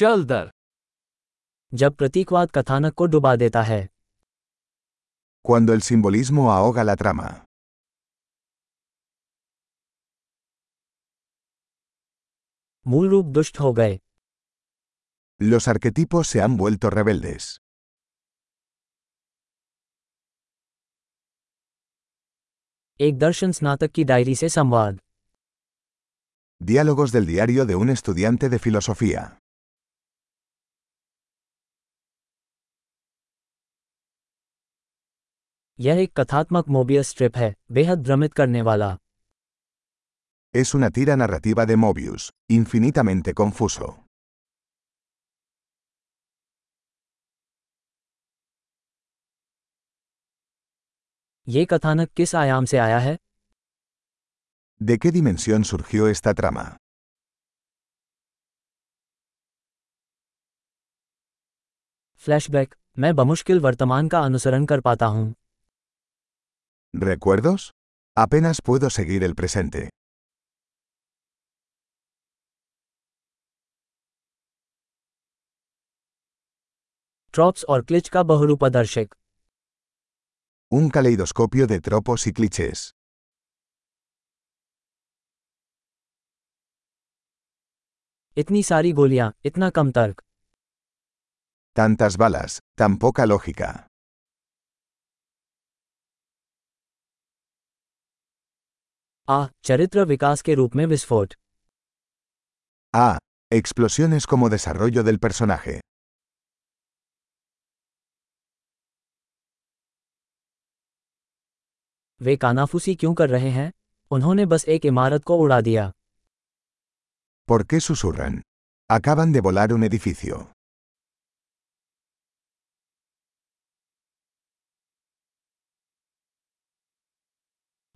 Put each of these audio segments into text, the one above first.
चल दर जब प्रतीकवाद कथानक को डुबा देता है Cuando el simbolismo ahoga la trama. मूल रूप दुष्ट हो गए Los arquetipos se han vuelto rebeldes. एक दर्शन स्नातक की डायरी से संवाद Diálogos del diario de un estudiante de filosofía. यह एक कथात्मक मोबियस स्ट्रिप है बेहद भ्रमित करने वाला Es una tira narrativa de Mobius, infinitamente confuso. ये कथानक किस आयाम से आया है ¿De qué dimensión surgió esta trama? Flashback मैं बमुश्किल वर्तमान का अनुसरण कर पाता हूँ ¿Recuerdos? Apenas puedo seguir el presente. Tropes और क्लिच का बहुरूपदर्शक Un caleidoscopio de tropos y clichés. इतनी सारी गोलियां इतना कम तर्क Tantas balas, tan poca lógica. आ चरित्र विकास के रूप में विस्फोट Ah, explosiones como desarrollo del personaje. वे कानाफूसी क्यों कर रहे हैं उन्होंने बस एक इमारत को उड़ा दिया ¿Por qué susurran? Acaban de volar un edificio.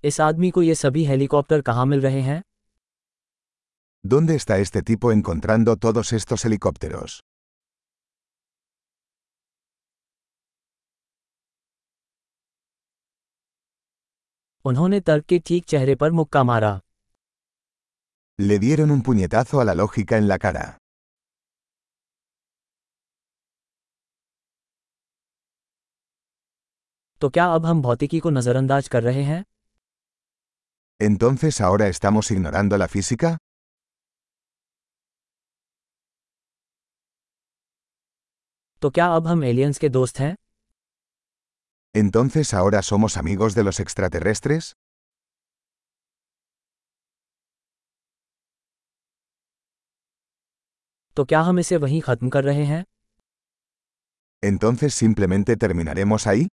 इस आदमी को ये सभी हेलीकॉप्टर कहाँ मिल रहे हैं ¿Dónde está este tipo encontrando todos estos helicópteros? उन्होंने तर्क के ठीक चेहरे पर मुक्का मारा Le dieron un puñetazo a la lógica en la cara. तो क्या अब हम भौतिकी को नज़रअंदाज कर रहे हैं ¿Entonces ahora estamos ignorando la física? तो क्या अब हम एलियंस के दोस्त हैं ¿Entonces ahora somos amigos de los extraterrestres? तो क्या हम इसे वहीं खत्म कर रहे हैं ¿Entonces simplemente terminaremos ahí?